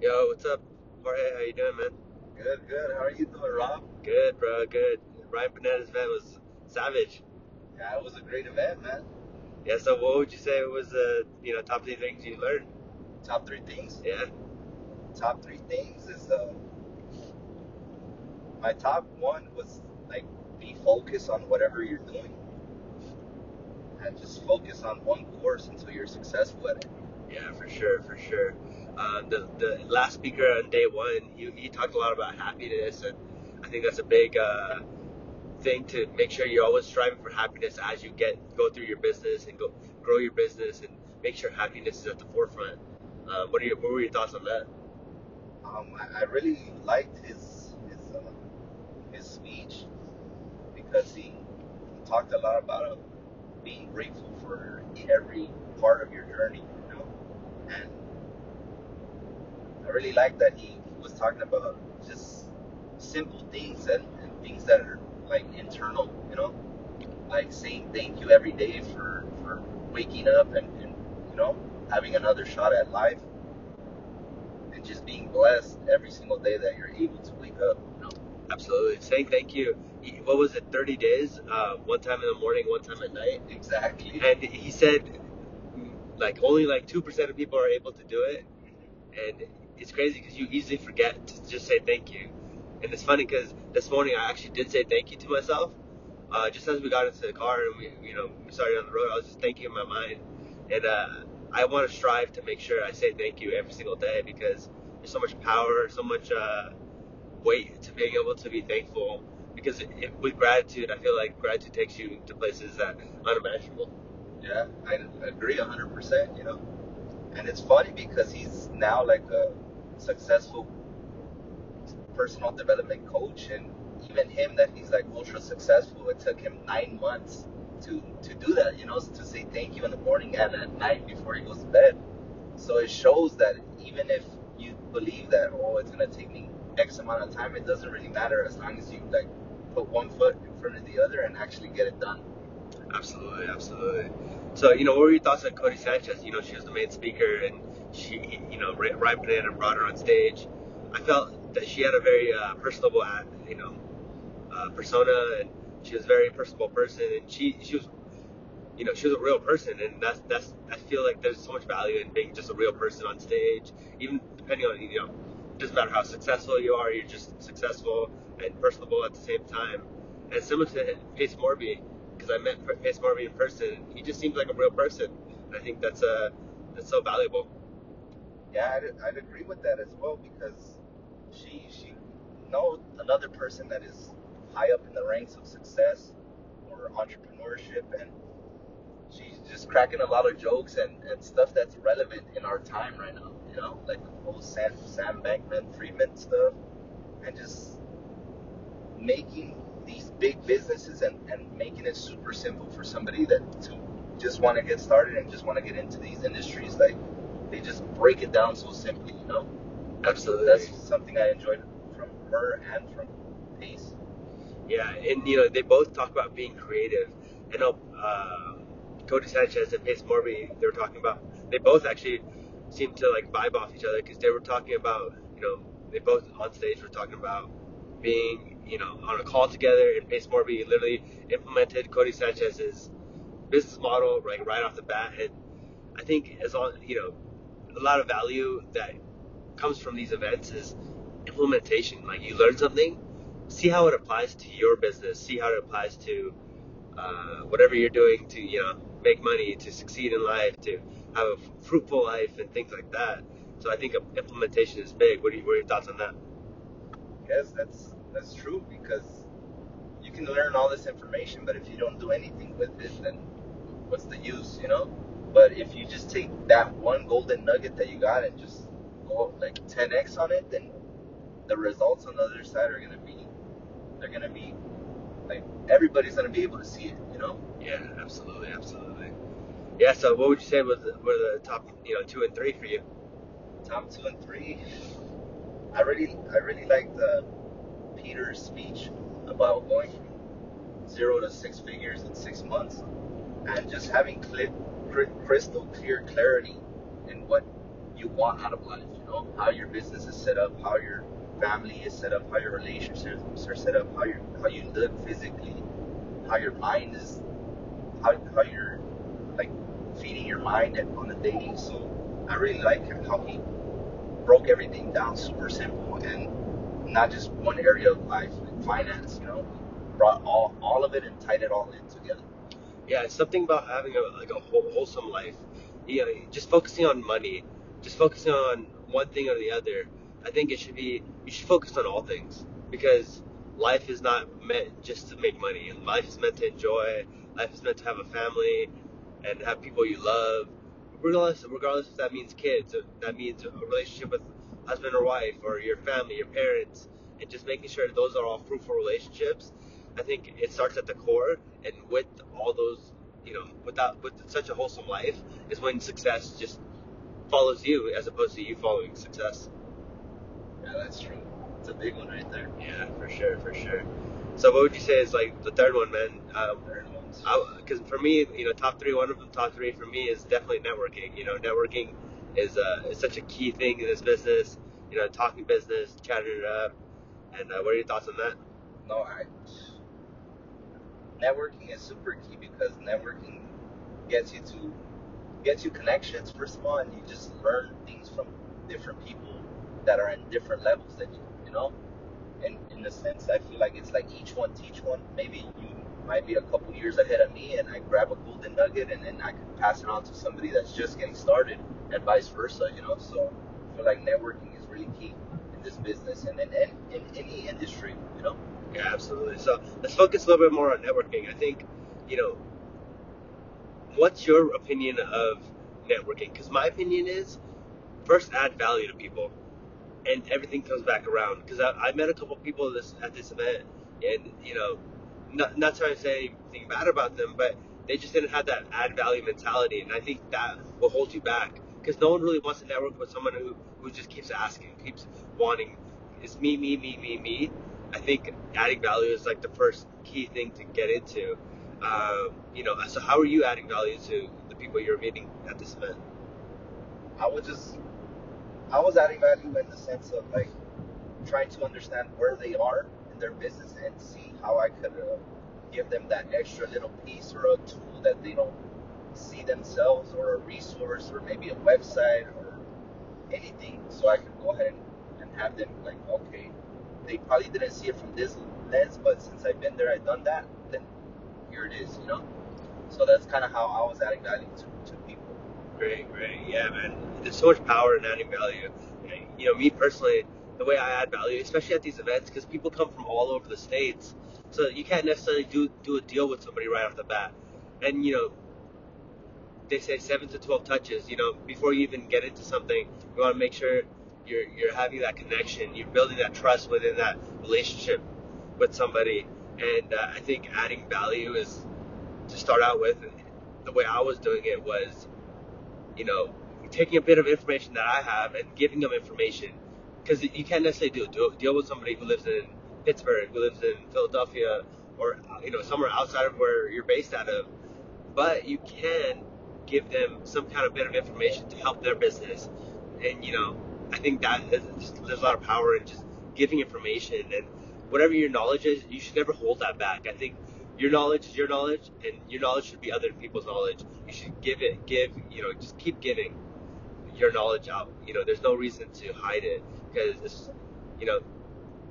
Yo, what's up, Jorge? How you doing, man? Good, good. How are you doing, Rav? Good, bro. Good. Ryan Pineda's event was savage. Yeah, it was a great event, man. Yeah. So, what would you say was the you know top three things you learned? Top three things. Yeah. Top three things is uh, my top one was like be focused on whatever you're doing, and just focus on one course until you're successful at it. Yeah, for sure, for sure. Um, the the last speaker on day one, he, he talked a lot about happiness, and I think that's a big uh, thing to make sure you're always striving for happiness as you get go through your business and go grow your business and make sure happiness is at the forefront. Um, what are your what were your thoughts on that? Um, I, I really liked his his uh, his speech because he, he talked a lot about uh, being grateful for every part of your journey, you know, and I really like that he was talking about just simple things and, and things that are like internal, you know, like saying thank you every day for, for waking up and, and you know having another shot at life and just being blessed every single day that you're able to wake up. You know? Absolutely. Saying thank you. What was it? Thirty days. Uh, one time in the morning, one time at night. Exactly. And he said, like only like two percent of people are able to do it, and it's crazy because you easily forget to just say thank you. And it's funny because this morning I actually did say thank you to myself. Uh, just as we got into the car and we, you know, we started on the road, I was just thanking in my mind, and uh, I want to strive to make sure I say thank you every single day because there's so much power, so much uh, weight to being able to be thankful. Because it, with gratitude, I feel like gratitude takes you to places that unimaginable. Yeah, I agree 100%, you know. And it's funny because he's now like a successful personal development coach and even him that he's like ultra successful, it took him nine months to, to do that, you know, to say thank you in the morning and at night before he goes to bed. So it shows that even if you believe that, oh, it's going to take me X amount of time, it doesn't really matter as long as you like put one foot in front of the other and actually get it done. Absolutely, absolutely. So, you know, what were your thoughts on Codie Sanchez? You know, she was the main speaker, and she, you know, Ry- Ryan Pineda brought her on stage. I felt that she had a very uh, personable, you know, uh, persona, and she was a very personable person, and she, she was, you know, she was a real person, and that's that's. I feel like there's so much value in being just a real person on stage, even depending on you know, it doesn't matter how successful you are, you're just successful and personable at the same time. And similar to Pace Morby, because I met Pace Morby in person, he just seems like a real person. And I think that's uh that's so valuable. Yeah, I'd, I'd agree with that as well because she she know another person that is high up in the ranks of success or entrepreneurship and she's just cracking a lot of jokes and, and stuff that's relevant in our time right now, you know, like the whole Sam Sam Bankman Friedman stuff and just making these big businesses and, and making it super simple for somebody that to just want to get started and just want to get into these industries like they just break it down so simply, you know. Absolutely. That's something I enjoyed from her and from Pace. Yeah, and you know they both talk about being creative. I know uh, Codie Sanchez and Pace Morby. They were talking about. They both actually seemed to like vibe off each other because they were talking about. You know, they both on stage were talking about being you know on a call together. And Pace Morby literally implemented Codie Sanchez's business model like right off the bat. And I think as long you know, a lot of value that comes from these events is implementation. Like you learn something see how it applies to your business, see how it applies to uh, whatever you're doing to, you know, make money, to succeed in life, to have a fruitful life, and things like that. So I think implementation is big. What are, you, what are your thoughts on that? Yes, that's that's true because you can learn all this information, but if you don't do anything with it, then what's the use, you know? But if you just take that one golden nugget that you got and just go like 10x on it, then the results on the other side are gonna be they're gonna be like everybody's gonna be able to see it, you know. Yeah, absolutely, absolutely. Yeah. So, what would you say was the, were the top, you know, two and three for you? Top two and three. I really, I really liked uh, Peter's speech about going from zero to six figures in six months, and just having cl- cr- crystal clear clarity in what you want out of life. You know how your business is set up, how your family is set up, how your relationships are set up, how you how you live physically, how your mind is, how how you're like feeding your mind on a daily. So I really like how he broke everything down super simple and not just one area of life, like finance. You know, brought all all of it and tied it all in together. Yeah, it's something about having a like a whole, wholesome life. You know, just focusing on money, just focusing on one thing or the other. I think it should be you should focus on all things because life is not meant just to make money. Life is meant to enjoy. Life is meant to have a family and have people you love. Regardless, regardless if that means kids, that means a relationship with husband or wife, or your family, your parents, and just making sure that those are all fruitful relationships. I think it starts at the core, and with all those, you know, without with such a wholesome life, is when success just follows you as opposed to you following success. Yeah, that's true. It's a big one right there. Yeah, for sure, for sure. So what would you say is like the third one, man? Um, Third ones. because for me, you know, top three, one of them, top three for me is definitely networking. You know, networking is uh, is such a key thing in this business. You know, talking business, chatting it up. And uh, what are your thoughts on that? No, I. Networking is super key because networking gets you to gets you connections first of all, and you just learn things from different people that are in different levels than you. You know, and in a sense, I feel like it's like each one teach one. Maybe you might be a couple years ahead of me, and I grab a golden nugget, and then I can pass it on to somebody that's just getting started, and vice versa. You know, so I feel like networking is really key in this business and in, in, in any industry. You know. Yeah, absolutely. So let's focus a little bit more on networking. I think, you know, what's your opinion of networking? Because my opinion is, first add value to people, and everything comes back around. Because I, I met a couple people this at this event, and you know, not not trying to say anything bad about them, but they just didn't have that add value mentality, and I think that will hold you back. Because no one really wants to network with someone who who just keeps asking, keeps wanting. It's me, me, me, me, me. I think adding value is like the first key thing to get into. Um, you know, so how are you adding value to the people you're meeting at this event? I was just I was adding value in the sense of like trying to understand where they are in their business and see how I could uh, give them that extra little piece or a tool that they don't see themselves or a resource or maybe a website or anything so I can go ahead and, and have them like okay they probably didn't see it from this lens but since I've been there I've done that then here it is you know so that's kind of how I was adding value to, to people Great, great. Yeah, man. There's so much power in adding value. You know, me personally, the way I add value, especially at these events, because people come from all over the states, so you can't necessarily do do a deal with somebody right off the bat. And you know, they say seven to twelve touches. You know, before you even get into something, you want to make sure you're you're having that connection, you're building that trust within that relationship with somebody. And uh, I think adding value is to start out with. And the way I was doing it was you know, taking a bit of information that I have and giving them information. Because you can't necessarily do, do deal with somebody who lives in Pittsburgh, who lives in Philadelphia, or you know somewhere outside of where you're based out of. But you can give them some kind of bit of information to help their business, and you know I think that is just, there's a lot of power in just giving information and whatever your knowledge is, you should never hold that back. I think your knowledge is your knowledge, and your knowledge should be other people's knowledge. You should give it, give, you know, just keep giving your knowledge out. You know, there's no reason to hide it because, you know,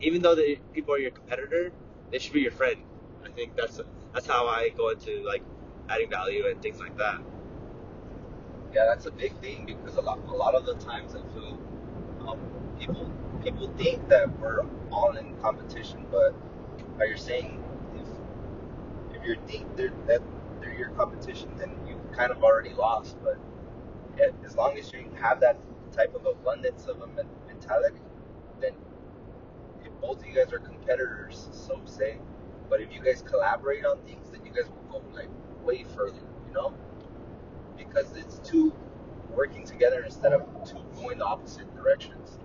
even though the people are your competitor, they should be your friend. I think that's that's how I go into like adding value and things like that. Yeah, that's a big thing because a lot, a lot of the times I feel people people think that we're all in competition, but like you're saying, if if you think they're, that they're your competition, then you kind of already lost. But as long as you have that type of abundance of a men- mentality, then if both of you guys are competitors, so say, but if you guys collaborate on things, then you guys will go like way further, you know because it's two working together instead of two going the opposite directions.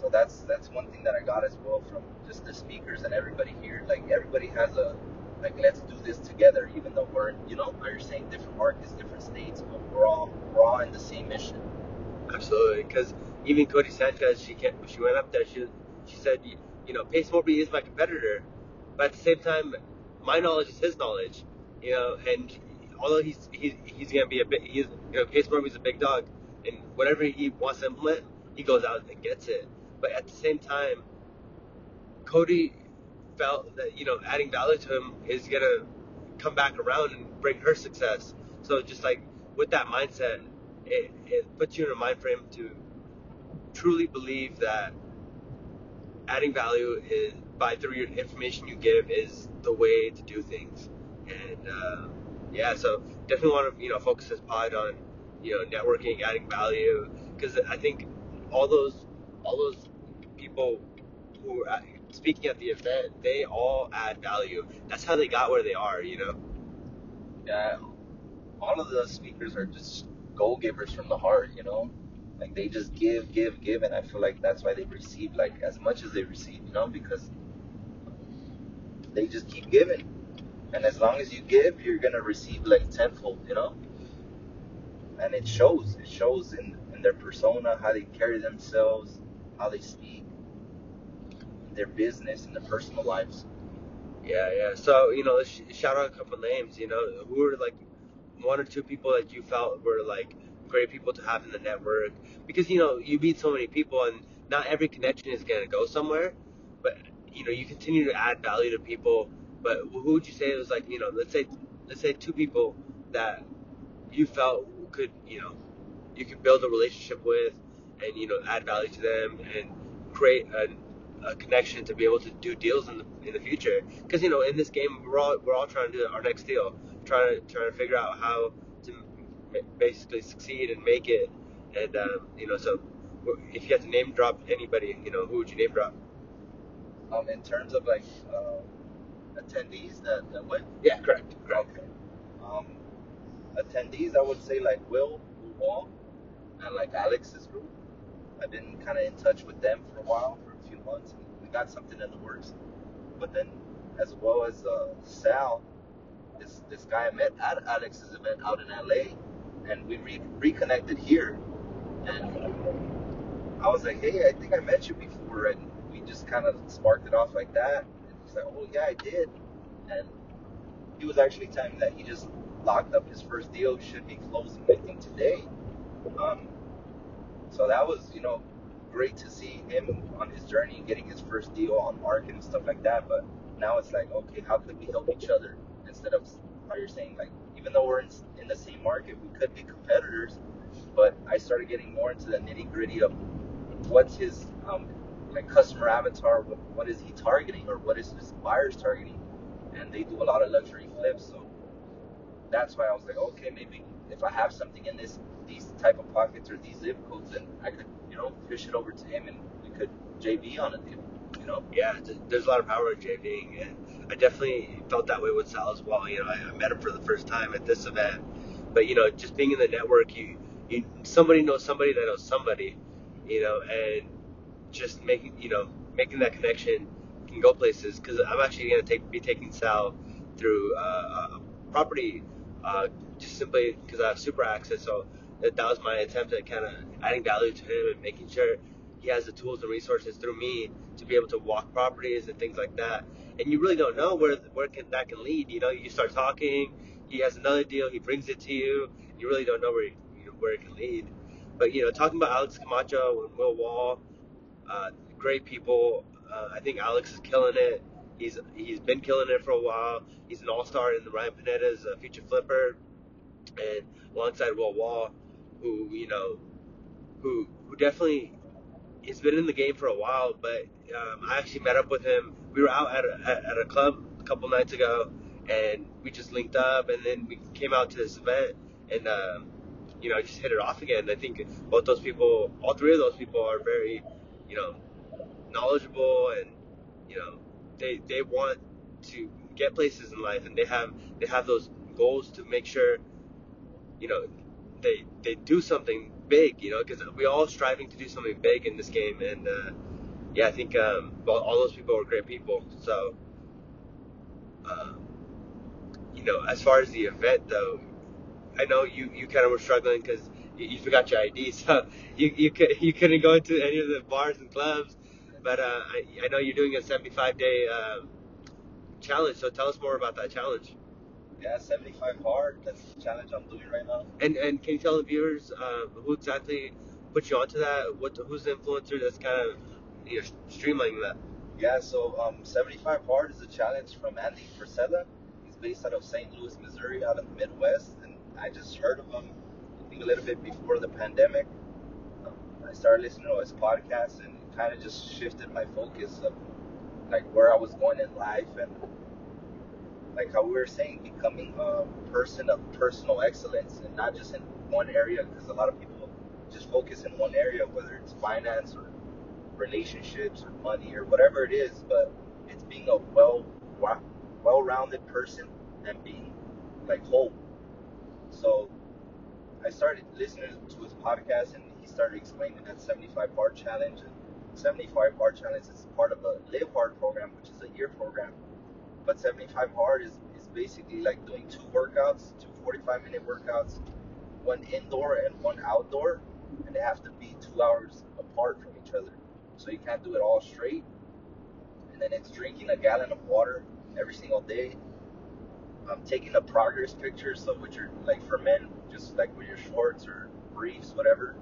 So that's that's one thing that I got as well from just the speakers and everybody here. Like everybody has a like let's do this together, even though we're you know like you're saying different markets, different states, but we're all we're all in the same mission. Absolutely, because even Codie Sanchez, she can't, she went up there. She she said, you, you know, Pace Morby is my competitor, but at the same time, my knowledge is his knowledge. You know, and although he's he's, he's gonna be a big, he's you know, Pace Morby's a big dog, and whatever he wants to implement, he goes out and gets it. But at the same time, Codie felt that you know adding value to him is gonna come back around and bring her success. So just like with that mindset, it, it puts you in a mind frame to truly believe that adding value is by through your information you give is the way to do things. And uh, yeah, so definitely want to you know focus this pod on you know networking, adding value, because I think all those all those people who are speaking at the event, they all add value. That's how they got where they are, you know. Yeah, all of the speakers are just goal givers from the heart, you know. Like they just give, give, give, and I feel like that's why they receive like as much as they receive, you know, because they just keep giving, and as long as you give, you're gonna receive like tenfold, you know. And it shows. It shows in in their persona, how they carry themselves, how they speak, their business, and their personal lives. Yeah, yeah. So you know, let's sh- shout out a couple names. You know, who are like one or two people that you felt were like great people to have in the network because you know you meet so many people and not every connection is gonna go somewhere, but you know you continue to add value to people. But who would you say it was like you know let's say let's say two people that you felt could you know you could build a relationship with and you know add value to them and create a, a connection to be able to do deals in the in the future. Because you know in this game we're all we're all trying to do our next deal trying to trying to figure out how to basically succeed and make it. And um, you know so if you had to name drop anybody you know who would you name drop? Um, in terms of like uh, attendees that, that went, yeah correct correct. Okay. Um, attendees, I would say like Will Wall and like Alex's group. I've been kind of in touch with them for a while, few months, and we got something in the works. But then, as well as uh, Sal, this this guy I met at Alex's event out in LA, and we re- reconnected here, and I was like, hey, I think I met you before, and we just kind of sparked it off like that. And he's like, oh yeah, I did, and he was actually telling me that he just locked up his first deal, should be closing I think today. Um, so that was, you know, great to see him on his journey and getting his first deal on market and stuff like that. But now it's like, okay, how could we help each other instead of how you're saying like, even though we're in, in the same market, we could be competitors. But I started getting more into the nitty gritty of what's his um, like customer avatar, what, what is he targeting, or what is his buyers targeting, and they do a lot of luxury flips. So that's why I was like, okay, maybe if I have something in this these type of pockets or these zip codes, then I could, you know, fish it over to him and we could JV on a deal, you know. yeah there's a lot of power in JVing and I definitely felt that way with Sal as well you know I, I met him for the first time at this event but you know just being in the network you you somebody knows somebody that knows somebody you know and just making you know making that connection can go places because I'm actually going to take be taking Sal through uh, a property uh, just simply because I have Supra access so that, that was my attempt at kind of adding value to him and making sure he has the tools and resources through me to be able to walk properties and things like that and you really don't know where where can that can lead you know you start talking he has another deal he brings it to you you really don't know where you where it can lead but you know talking about Alex Camacho and Will Wall uh, great people. Uh, I think Alex is killing it. He's he's been killing it for a while. He's an all star in the Ryan Pineda's uh, Future Flipper, and alongside Will Wall, who you know, who who definitely has been in the game for a while. But um, I actually met up with him. We were out at a, at, a club a couple nights ago, and we just linked up, and then we came out to this event, and um, you know, just hit it off again. I think both those people, all three of those people, are very you know, knowledgeable and you know, they they want to get places in life and they have they have those goals to make sure, you know, they they do something big, you know, because we all striving to do something big in this game and uh, yeah, I think um, all, all those people are great people. So, um, you know, as far as the event though, I know you you kind of were struggling because you, you forgot your ID, so you you could you couldn't go into any of the bars and clubs. But uh, I, I know you're doing a 75 day uh, challenge. So tell us more about that challenge. Yeah, 75 hard. That's the challenge I'm doing right now. And and can you tell the viewers uh, who exactly put you onto that? What who's the influencer that's kind of you know streamlining that? Yeah, so um, 75 hard is a challenge from Andy Frisella. He's based out of St. Louis, Missouri, out of the Midwest, and I just heard of him I think a little bit before the pandemic. Um, I started listening to his podcast, and it kind of just shifted my focus of like where I was going in life and like how we were saying, becoming a person of personal excellence and not just in one area because a lot of people just focus in one area, whether it's finance or relationships or money or whatever it is, but it's being a well well-rounded person and being like whole. So I started listening to his podcast and he started explaining that 75 hard challenge and 75 hard challenge is part of a live hard program, which is a year program. But 75 hard is, is basically like doing two workouts, two 45 minute workouts, one indoor and one outdoor, and they have to be two hours apart from each other. So you can't do it all straight. And then it's drinking a gallon of water every single day. I'm taking a progress picture, so which are like for men, just like with your shorts or briefs, whatever.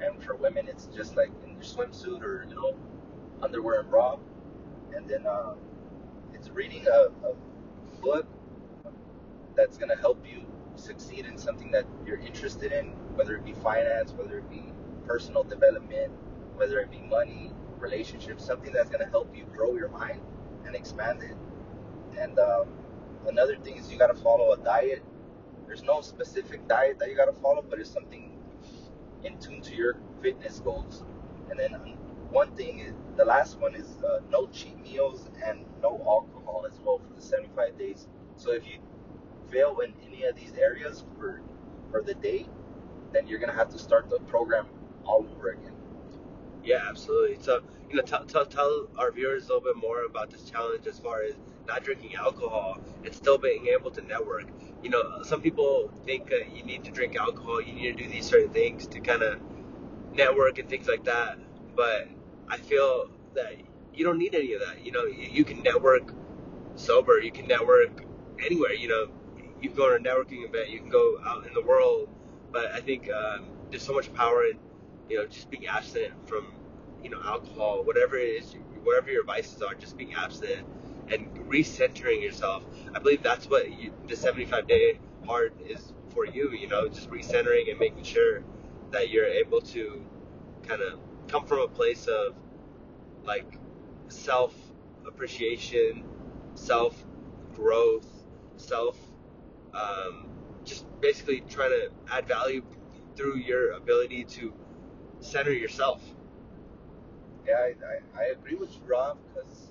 And for women, it's just like in your swimsuit or you know underwear and bra. And then uh, it's reading a, a book that's gonna help you succeed in something that you're interested in, whether it be finance, whether it be personal development, whether it be money, relationships, something that's gonna help you grow your mind and expand it. And um, another thing is you gotta follow a diet. There's no specific diet that you gotta follow, but it's something in tune to your fitness goals. And then one thing is the last one is uh, no cheat meals and no alcohol as well for the 75 days. So if you fail in any of these areas for for the day, then you're gonna have to start the program all over again. Yeah, absolutely. So you know, tell, tell, tell our viewers a little bit more about this challenge as far as not drinking alcohol and still being able to network. You know, some people think uh, you need to drink alcohol, you need to do these certain things to kind of network and things like that. But I feel that you don't need any of that. You know, you, you can network sober, you can network anywhere. You know, you can go to a networking event, you can go out in the world. But I think um, there's so much power in, you know, just being abstinent from, you know, alcohol, whatever it is, whatever your vices are, just being abstinent and recentering yourself. I believe that's what you, the 75 day hard is for you. You know, just recentering and making sure that you're able to kind of come from a place of like self appreciation, self growth, self um, just basically trying to add value through your ability to center yourself. Yeah, I, I, I agree with you, Rav, because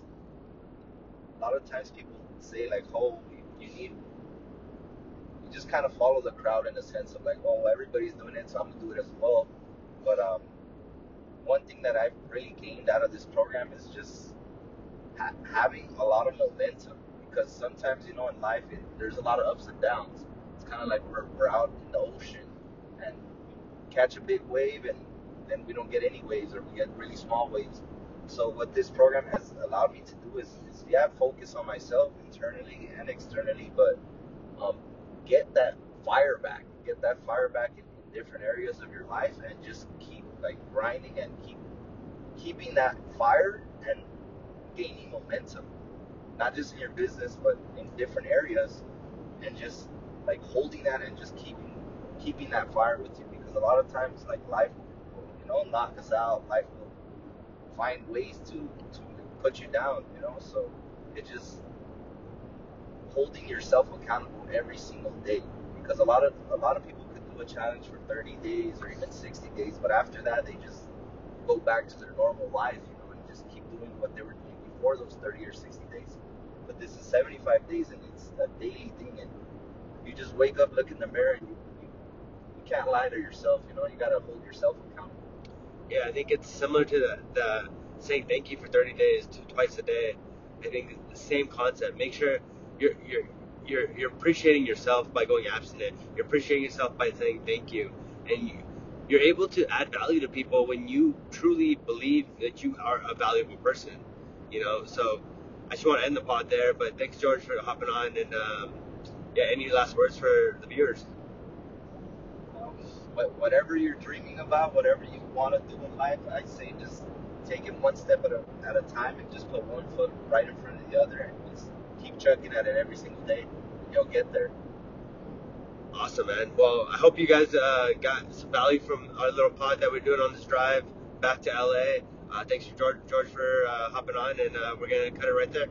a lot of times people say like, oh, you, need, you just kind of follow the crowd in a sense of like, oh, everybody's doing it, so I'm gonna do it as well. But um, one thing that I've really gained out of this program is just ha- having a lot of momentum because sometimes you know in life it, there's a lot of ups and downs. It's kind of like we're, we're out in the ocean and catch a big wave and then we don't get any waves or we get really small waves. So what this program has allowed me to do is, is yeah, focus on myself internally and externally, but um, get that fire back, get that fire back in, in different areas of your life, and just keep like grinding and keep keeping that fire and gaining momentum not just in your business, but in different areas, and just like holding that and just keeping keeping that fire with you. Because a lot of times, like life will, you know, knock us out. Life will find ways to to put you down. You know, so it just holding yourself accountable every single day. Because a lot of a lot of people a challenge for 30 days or even 60 days, but after that, they just go back to their normal life, you know, and just keep doing what they were doing before those 30 or 60 days. But this is 75 days and it's a daily thing and you just wake up look in the mirror and you, you, you can't lie to yourself you know you got to hold yourself accountable. Yeah i think it's similar to the, the saying thank you for 30 days to twice a day. I think the same concept. Make sure you're you're you're, you're appreciating yourself by going abstinent you're appreciating yourself by saying thank you and you you're able to add value to people when you truly believe that you are a valuable person. You know, so I just want to end the pod there. But thanks, George, for hopping on. And um, yeah, any last words for the viewers? whatever you're dreaming about, whatever you want to do in life, I say just take it one step at a, at a time and just put one foot right in front of the other and just keep chugging at it every single day. You'll get there. Awesome, man. Well, I hope you guys uh, got some value from our little pod that we're doing on this drive back to LA. Uh, thanks, George, George for uh, hopping on, and uh, we're going to cut it right there.